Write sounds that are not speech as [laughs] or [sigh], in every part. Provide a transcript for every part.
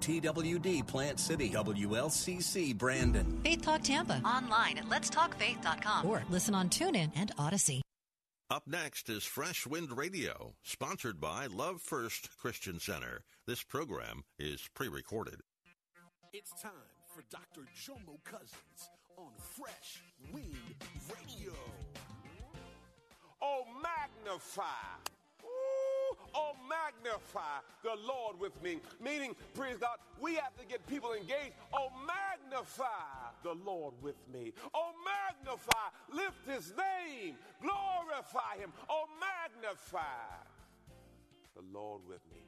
WTWD Plant City, WLCC Brandon. Faith Talk Tampa. Online at letstalkfaith.com. Or listen on TuneIn and Audacy. Up next is Fresh Wind Radio, sponsored by Love First Christian Center. This program is pre recorded. It's time for Dr. Jomo Cousins on Fresh Wind Radio. Oh, magnify. Oh, magnify the Lord with me. Meaning, praise God, we have to get people engaged. Oh, magnify the Lord with me. Oh, magnify, lift his name, glorify him. Oh, magnify the Lord with me.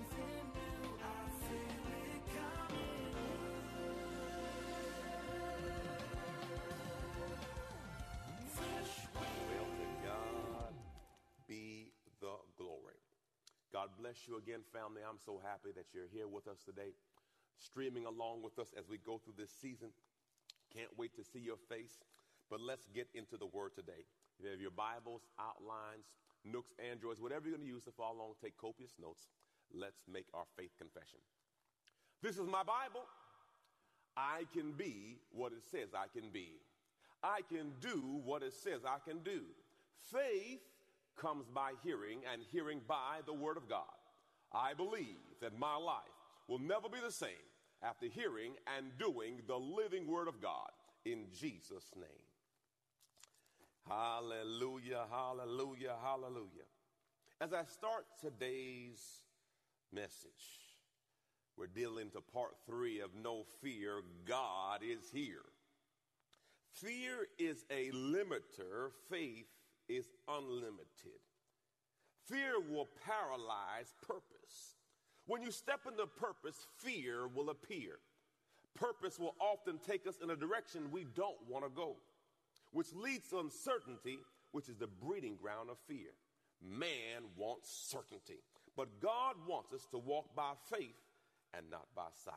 bless you again, family. I'm so happy that you're here with us today, streaming along with us as we go through this season. Can't wait to see your face. But let's get into the word today. If you have your Bibles, outlines, nooks, androids, whatever you're going to use to follow along, take copious notes. Let's make our faith confession. This is my Bible. I can be what it says I can be. I can do what it says I can do. Faith comes by hearing, and hearing by the Word of God. I believe that my life will never be the same after hearing and doing the living Word of God in Jesus' name. Hallelujah, hallelujah, hallelujah. As I start today's message, we're dealing to part three of No Fear, God is Here. Fear is a limiter, faith is unlimited. Fear will paralyze purpose. When you step into purpose, fear will appear. Purpose will often take us in a direction we don't want to go, which leads to uncertainty, which is the breeding ground of fear. Man wants certainty, but God wants us to walk by faith and not by sight.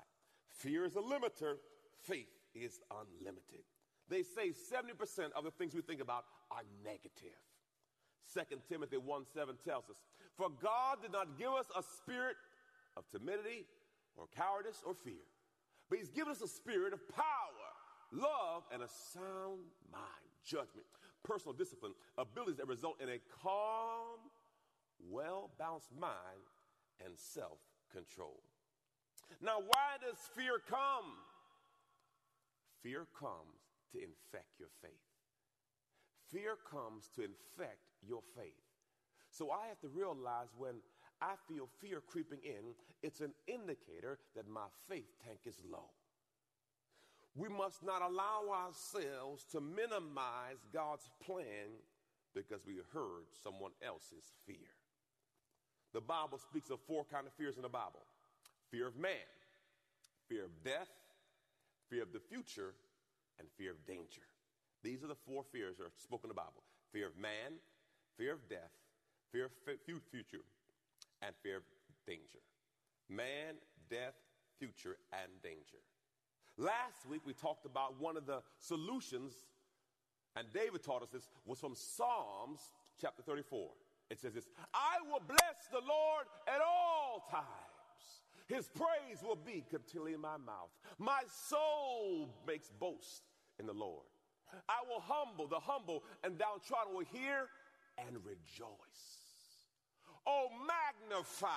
Fear is a limiter, faith is unlimited. They say 70% of the things we think about are negative. 2 Timothy 1 7 tells us, For God did not give us a spirit of timidity or cowardice or fear, but He's given us a spirit of power, love, and a sound mind, judgment, personal discipline, abilities that result in a calm, well balanced mind and self control. Now, why does fear come? Fear comes to infect your faith. Fear comes to infect your faith. So I have to realize when I feel fear creeping in, it's an indicator that my faith tank is low. We must not allow ourselves to minimize God's plan because we heard someone else's fear. The Bible speaks of four kind of fears in the Bible fear of man, fear of death, fear of the future, and fear of danger. These are the four fears that are spoken in the Bible fear of man, fear of death, fear of future, and fear of danger. Man, death, future, and danger. Last week we talked about one of the solutions, and David taught us this, was from Psalms chapter 34. It says this I will bless the Lord at all times. His praise will be continually in my mouth. My soul makes boast in the Lord. I will humble the humble and downtrodden will hear and rejoice. Oh, magnify.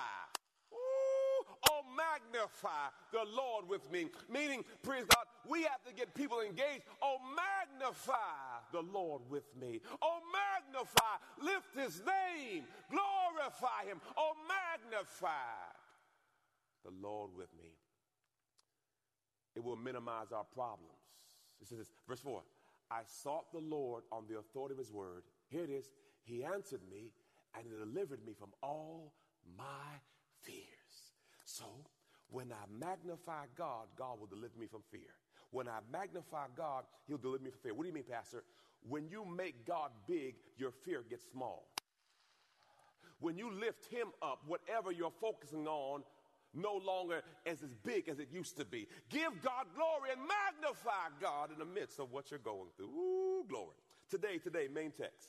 Oh, magnify the Lord with me. Meaning, praise God, we have to get people engaged. Oh, magnify the Lord with me. Oh, magnify, lift his name, glorify him or magnify the Lord with me. It will minimize our problems. It says, verse 4 I sought the Lord on the authority of his word. Here it is. He answered me and he delivered me from all my fears. So, when I magnify God, God will deliver me from fear. When I magnify God, He'll deliver me from fear. What do you mean, Pastor? When you make God big, your fear gets small. When you lift Him up, whatever you're focusing on no longer as as big as it used to be. Give God glory and magnify God in the midst of what you're going through. Ooh, glory. Today, today, main text.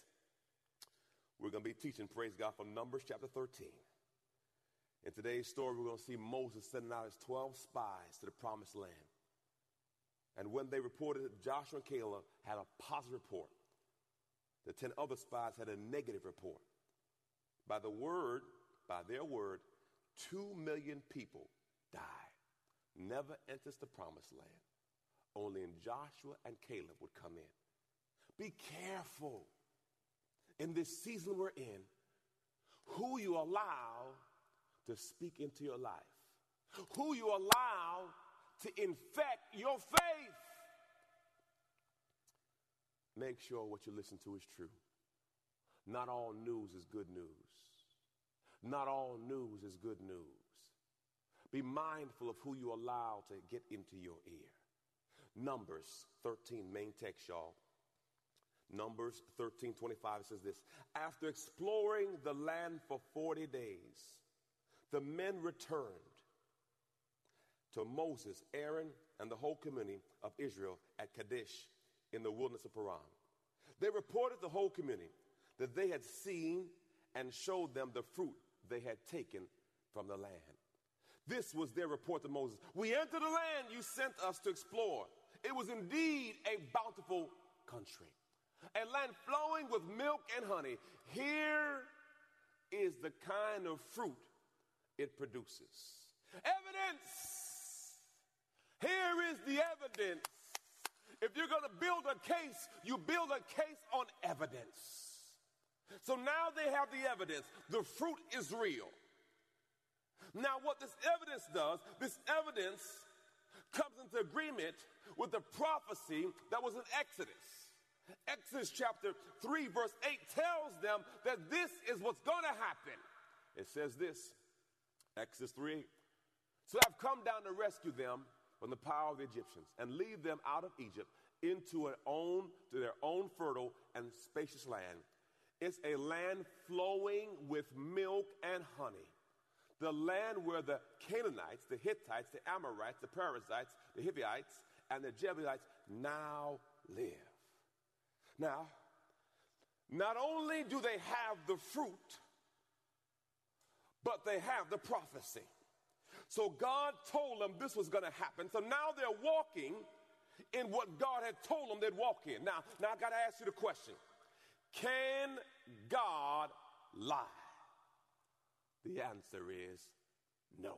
We're going to be teaching, praise God, from Numbers chapter 13. In today's story, we're going to see Moses sending out his 12 spies to the promised land. And when they reported that Joshua and Caleb had a positive report, the 10 other spies had a negative report. By the word, by their word, two million people died. Never enters the promised land. Only in Joshua and Caleb would come in. Be careful in this season we're in who you allow to speak into your life, who you allow to infect your faith. Make sure what you listen to is true. Not all news is good news. Not all news is good news. Be mindful of who you allow to get into your ear. Numbers 13, main text, y'all. Numbers 13 25 says this After exploring the land for 40 days, the men returned to Moses, Aaron, and the whole community of Israel at Kadesh in the wilderness of Paran. They reported the whole community that they had seen and showed them the fruit they had taken from the land. This was their report to Moses. We entered the land you sent us to explore. It was indeed a bountiful country, a land flowing with milk and honey. Here is the kind of fruit it produces. Evidence. Here is the evidence. If you're going to build a case, you build a case on evidence. So now they have the evidence. The fruit is real. Now, what this evidence does, this evidence comes into agreement with the prophecy that was in Exodus. Exodus chapter 3, verse 8 tells them that this is what's going to happen. It says this Exodus 3 So I've come down to rescue them from the power of the Egyptians and lead them out of Egypt into an own, to their own fertile and spacious land it's a land flowing with milk and honey. The land where the Canaanites, the Hittites, the Amorites, the Perizzites, the Hivites, and the Jebusites now live. Now, not only do they have the fruit, but they have the prophecy. So God told them this was going to happen. So now they're walking in what God had told them they'd walk in. Now, now I got to ask you the question can God lie? The answer is no.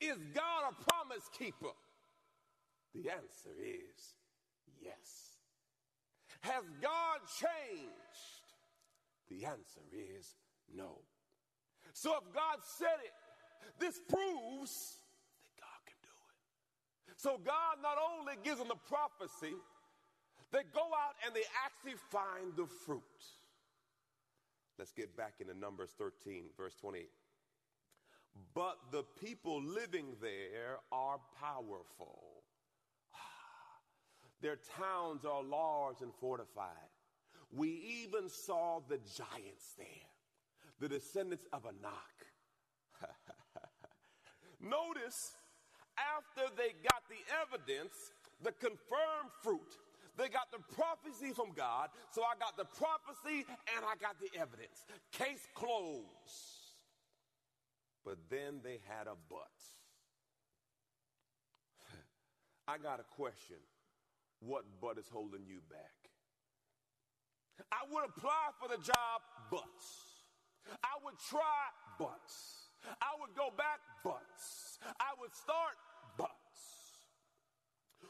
Is God a promise keeper? The answer is yes. Has God changed? The answer is no. So if God said it, this proves that God can do it. So God not only gives them the prophecy, they go out and they actually find the fruit. Let's get back into Numbers 13, verse 28. But the people living there are powerful. Ah, their towns are large and fortified. We even saw the giants there, the descendants of Anak. [laughs] Notice, after they got the evidence, the confirmed fruit, they got the prophecy from God, so I got the prophecy and I got the evidence. Case closed. But then they had a but. [laughs] I got a question. What but is holding you back? I would apply for the job, but. I would try, but. I would go back, but. I would start, but.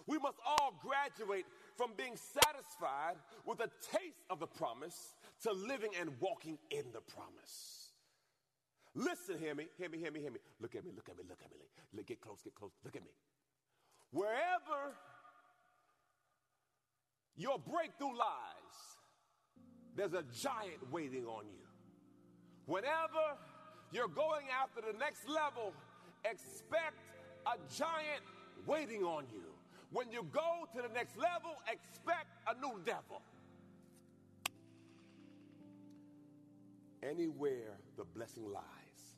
We must all graduate from being satisfied with a taste of the promise to living and walking in the promise. Listen, hear me, hear me, hear me, hear me. Look at me, look at me, look at me. Look, get close, get close, look at me. Wherever your breakthrough lies, there's a giant waiting on you. Whenever you're going after the next level, expect a giant waiting on you. When you go to the next level, expect a new devil. Anywhere the blessing lies,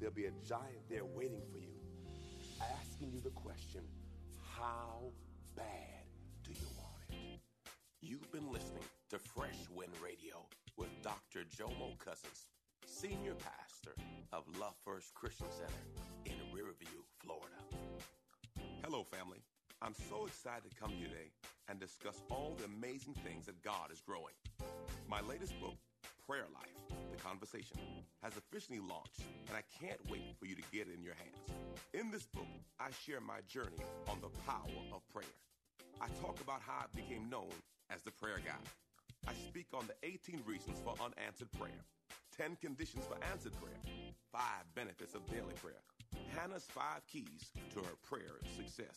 there'll be a giant there waiting for you, asking you the question, How bad do you want it? You've been listening to Fresh Wind Radio with Dr. Jomo Cousins, Senior Pastor of Love First Christian Center in Riverview, Florida. Hello, family. I'm so excited to come here today and discuss all the amazing things that God is growing. My latest book, Prayer Life The Conversation, has officially launched, and I can't wait for you to get it in your hands. In this book, I share my journey on the power of prayer. I talk about how I became known as the prayer guy. I speak on the 18 reasons for unanswered prayer, 10 conditions for answered prayer, 5 benefits of daily prayer, Hannah's 5 keys to her prayer success,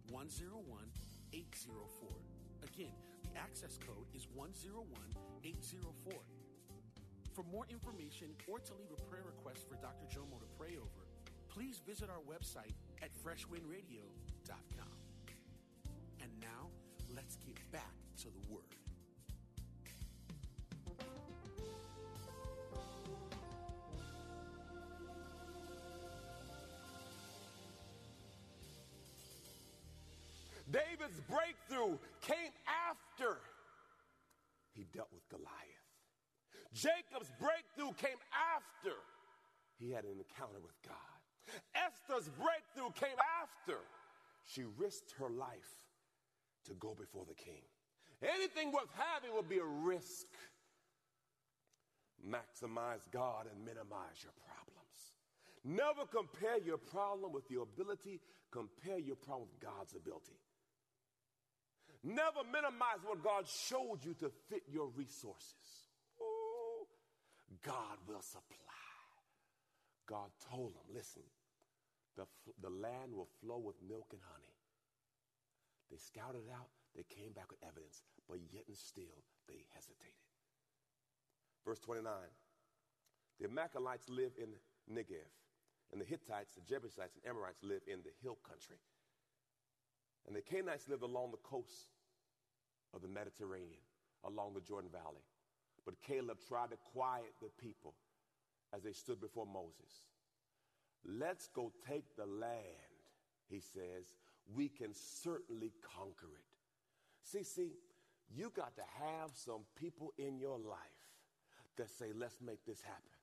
101804. Again, the access code is 101804. For more information or to leave a prayer request for Dr. Jomo to pray over, please visit our website at freshwindradio.com. And now, let's get back to the Word. David's breakthrough came after he dealt with Goliath. Jacob's breakthrough came after he had an encounter with God. Esther's breakthrough came after she risked her life to go before the king. Anything worth having will be a risk. Maximize God and minimize your problems. Never compare your problem with your ability, compare your problem with God's ability. Never minimize what God showed you to fit your resources. Ooh, God will supply. God told them, listen, the, the land will flow with milk and honey. They scouted it out, they came back with evidence, but yet and still they hesitated. Verse 29 The Amalekites live in Negev, and the Hittites, the Jebusites, and Amorites live in the hill country. And the Canaanites lived along the coast of the Mediterranean, along the Jordan Valley. But Caleb tried to quiet the people as they stood before Moses. Let's go take the land, he says. We can certainly conquer it. See, see, you got to have some people in your life that say, let's make this happen.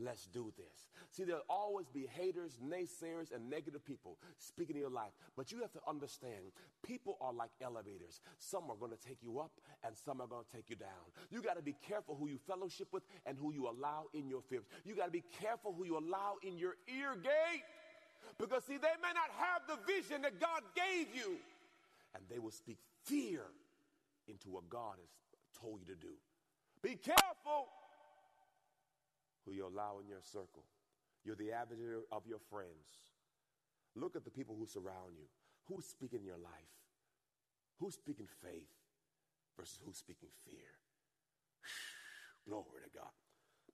Let's do this. See, there'll always be haters, naysayers, and negative people speaking in your life. But you have to understand, people are like elevators. Some are going to take you up, and some are going to take you down. You got to be careful who you fellowship with and who you allow in your fibs. You got to be careful who you allow in your ear gate. Because, see, they may not have the vision that God gave you, and they will speak fear into what God has told you to do. Be careful who you allow in your circle. You're the advocate of your friends. Look at the people who surround you. Who's speaking in your life? Who's speaking faith versus who's speaking fear? [sighs] Glory to God.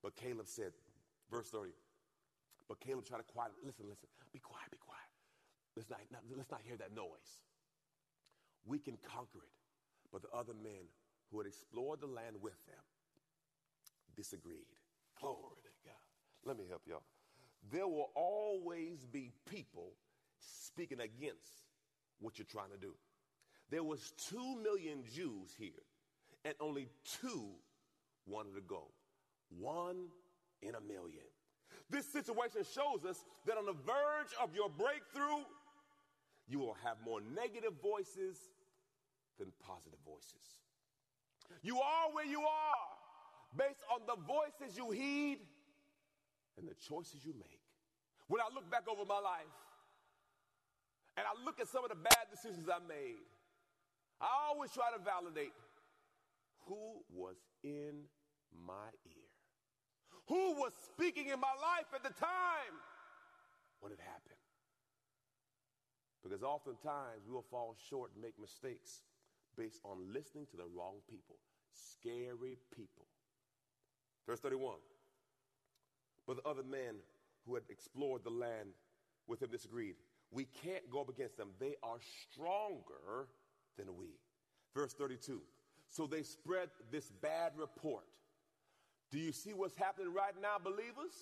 But Caleb said, verse 30, but Caleb tried to quiet, listen, listen, be quiet, be quiet. Let's not, not, let's not hear that noise. We can conquer it. But the other men who had explored the land with them disagreed. Glory to God. Let me help y'all. There will always be people speaking against what you're trying to do. There was 2 million Jews here and only 2 wanted to go. One in a million. This situation shows us that on the verge of your breakthrough, you will have more negative voices than positive voices. You are where you are based on the voices you heed and the choices you make. When I look back over my life and I look at some of the bad decisions I made, I always try to validate who was in my ear, who was speaking in my life at the time when it happened. Because oftentimes we will fall short and make mistakes based on listening to the wrong people, scary people. Verse 31. But the other men who had explored the land with him disagreed. We can't go up against them. They are stronger than we. Verse 32. So they spread this bad report. Do you see what's happening right now, believers?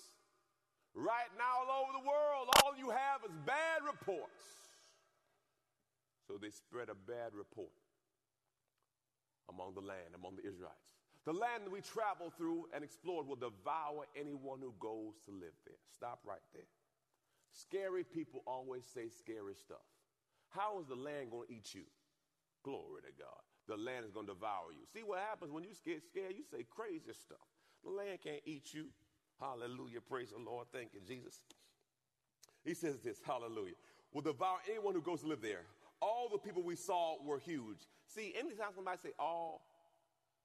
Right now, all over the world, all you have is bad reports. So they spread a bad report among the land, among the Israelites. The land that we traveled through and explored will devour anyone who goes to live there. Stop right there. Scary people always say scary stuff. How is the land going to eat you? Glory to God. The land is going to devour you. See what happens when you get scared? You say crazy stuff. The land can't eat you. Hallelujah. Praise the Lord. Thank you, Jesus. He says this, hallelujah. Will devour anyone who goes to live there. All the people we saw were huge. See, anytime somebody say all,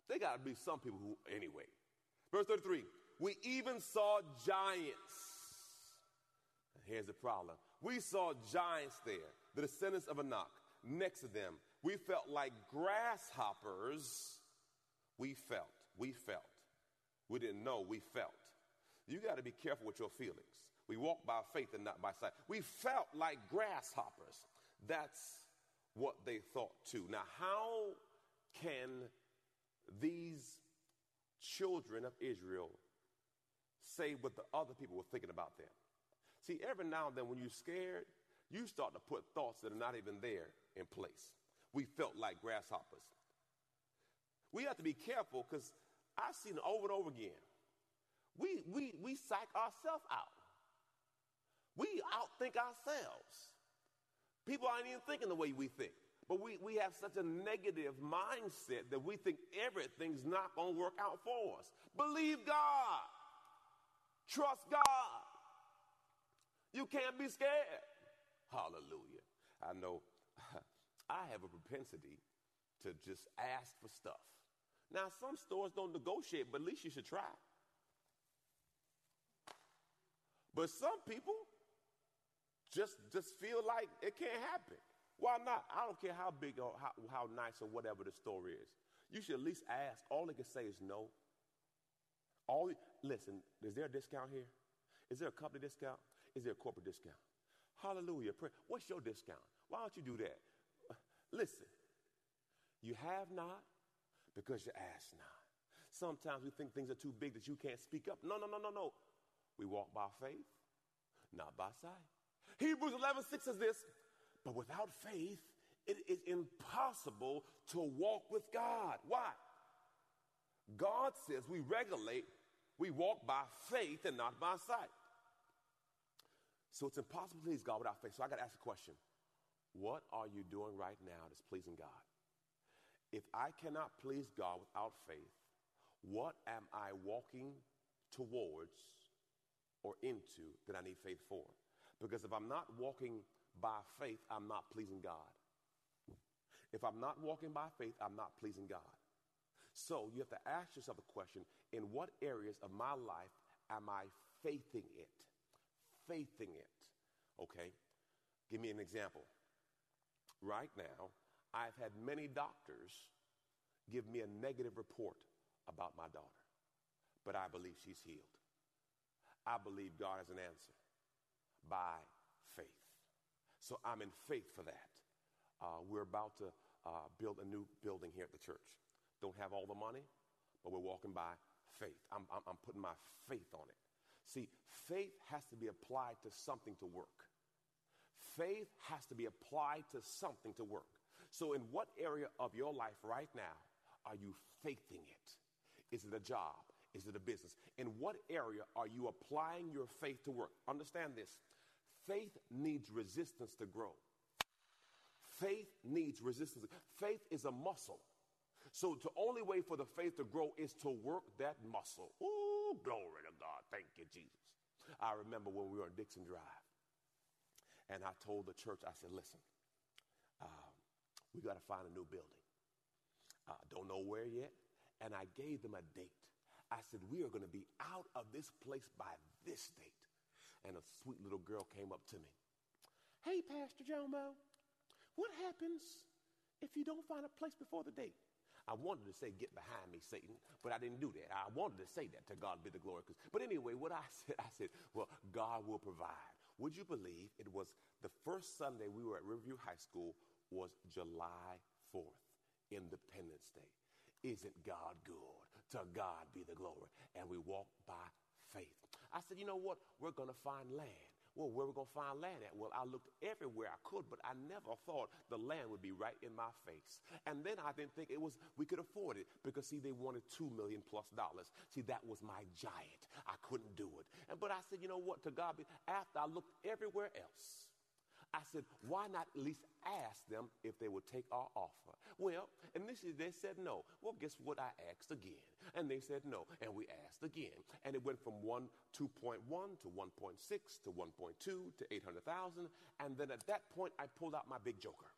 they got to be some people who, anyway. Verse 33 We even saw giants. Here's the problem we saw giants there, the descendants of Anak, next to them. We felt like grasshoppers. We felt, we felt. We didn't know, we felt. You got to be careful with your feelings. We walk by faith and not by sight. We felt like grasshoppers. That's what they thought too. Now, how can these children of Israel say what the other people were thinking about them. See, every now and then when you're scared, you start to put thoughts that are not even there in place. We felt like grasshoppers. We have to be careful because I've seen it over and over again. We, we, we psych ourselves out. We outthink ourselves. People aren't even thinking the way we think. But we, we have such a negative mindset that we think everything's not going to work out for us. Believe God. Trust God. You can't be scared. Hallelujah. I know [laughs] I have a propensity to just ask for stuff. Now, some stores don't negotiate, but at least you should try. But some people just, just feel like it can't happen. Why not? I don't care how big or how, how nice or whatever the store is. You should at least ask. All they can say is no. All listen, is there a discount here? Is there a company discount? Is there a corporate discount? Hallelujah. What's your discount? Why don't you do that? Listen, you have not because you ask not. Sometimes we think things are too big that you can't speak up. No, no, no, no, no. We walk by faith, not by sight. Hebrews 11 6 says this but without faith, it is impossible to walk with God. Why? God says we regulate, we walk by faith and not by sight. So it's impossible to please God without faith. So I got to ask a question What are you doing right now that's pleasing God? If I cannot please God without faith, what am I walking towards or into that I need faith for? Because if I'm not walking by faith, I'm not pleasing God. If I'm not walking by faith, I'm not pleasing God. So you have to ask yourself a question in what areas of my life am I faithing it? Faithing it. Okay? Give me an example. Right now, I've had many doctors give me a negative report about my daughter, but I believe she's healed. I believe God has an answer by. So I'm in faith for that. Uh, we're about to uh, build a new building here at the church. Don't have all the money, but we're walking by faith. I'm, I'm, I'm putting my faith on it. See, faith has to be applied to something to work. Faith has to be applied to something to work. So, in what area of your life right now are you faithing it? Is it a job? Is it a business? In what area are you applying your faith to work? Understand this faith needs resistance to grow. Faith needs resistance. Faith is a muscle. So the only way for the faith to grow is to work that muscle. Ooh, glory to God. Thank you, Jesus. I remember when we were on Dixon Drive, and I told the church, I said, listen, um, we got to find a new building. Uh, don't know where yet. And I gave them a date. I said, we are going to be out of this place by this date. And a sweet little girl came up to me. Hey, Pastor Jomo, what happens if you don't find a place before the date? I wanted to say, get behind me, Satan, but I didn't do that. I wanted to say that to God be the glory. But anyway, what I [laughs] said, I said, well, God will provide. Would you believe it was the first Sunday we were at Riverview High School was July 4th, Independence Day. Isn't God good? To God be the glory. And we walked by faith. I said, you know what? We're going to find land. Well, where are we going to find land at? Well, I looked everywhere I could, but I never thought the land would be right in my face. And then I didn't think it was, we could afford it because, see, they wanted two million plus dollars. See, that was my giant. I couldn't do it. And, but I said, you know what? To God be, after I looked everywhere else, I said, why not at least ask them if they would take our offer? Well, initially they said no. Well, guess what? I asked again. And they said no. And we asked again. And it went from 1, 2.1 to 1.6 to 1.2 to 800,000. And then at that point, I pulled out my big joker.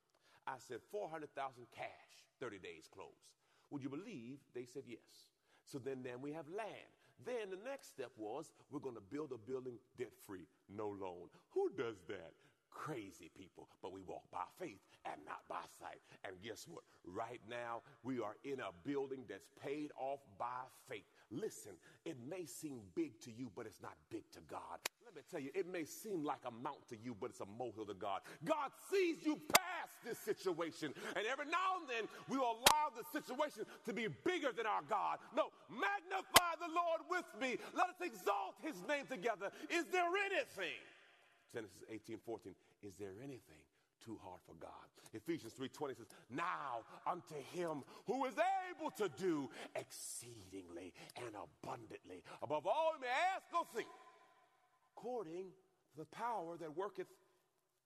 I said, 400,000 cash, 30 days close. Would you believe they said yes? So then, then we have land. Then the next step was we're going to build a building debt free, no loan. Who does that? Crazy people, but we walk by faith and not by sight. And guess what? Right now, we are in a building that's paid off by faith. Listen, it may seem big to you, but it's not big to God. Let me tell you, it may seem like a mount to you, but it's a molehill to God. God sees you past this situation, and every now and then we will allow the situation to be bigger than our God. No, magnify the Lord with me. Let us exalt his name together. Is there anything? Genesis 18, 14. Is there anything too hard for God? Ephesians 3:20 says, Now unto him who is able to do exceedingly and abundantly above all you may ask or think, according to the power that worketh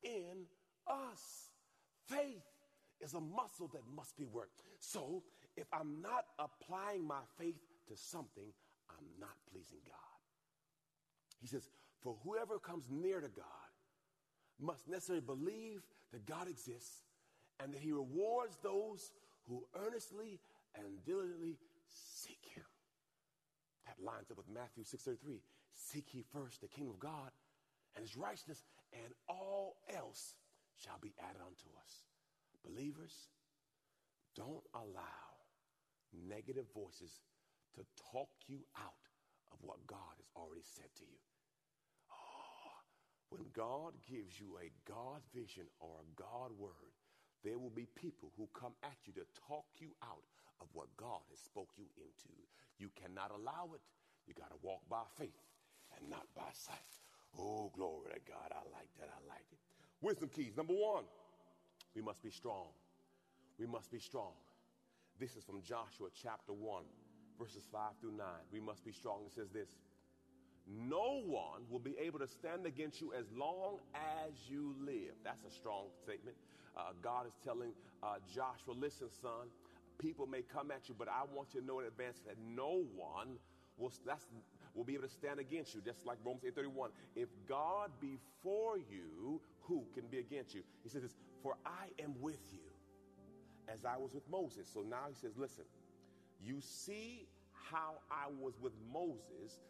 in us. Faith is a muscle that must be worked. So if I'm not applying my faith to something, I'm not pleasing God. He says, for whoever comes near to God must necessarily believe that God exists and that he rewards those who earnestly and diligently seek him. That lines up with Matthew 6:33. Seek ye first the kingdom of God and his righteousness, and all else shall be added unto us. Believers, don't allow negative voices to talk you out of what God has already said to you. When God gives you a God vision or a God word, there will be people who come at you to talk you out of what God has spoke you into. You cannot allow it. You got to walk by faith and not by sight. Oh, glory to God. I like that. I like it. Wisdom keys. Number one, we must be strong. We must be strong. This is from Joshua chapter 1, verses 5 through 9. We must be strong. It says this no one will be able to stand against you as long as you live. That's a strong statement. Uh, God is telling uh, Joshua, listen, son, people may come at you, but I want you to know in advance that no one will, will be able to stand against you, just like Romans 8.31. If God be for you, who can be against you? He says this, for I am with you as I was with Moses. So now he says, listen, you see how I was with Moses –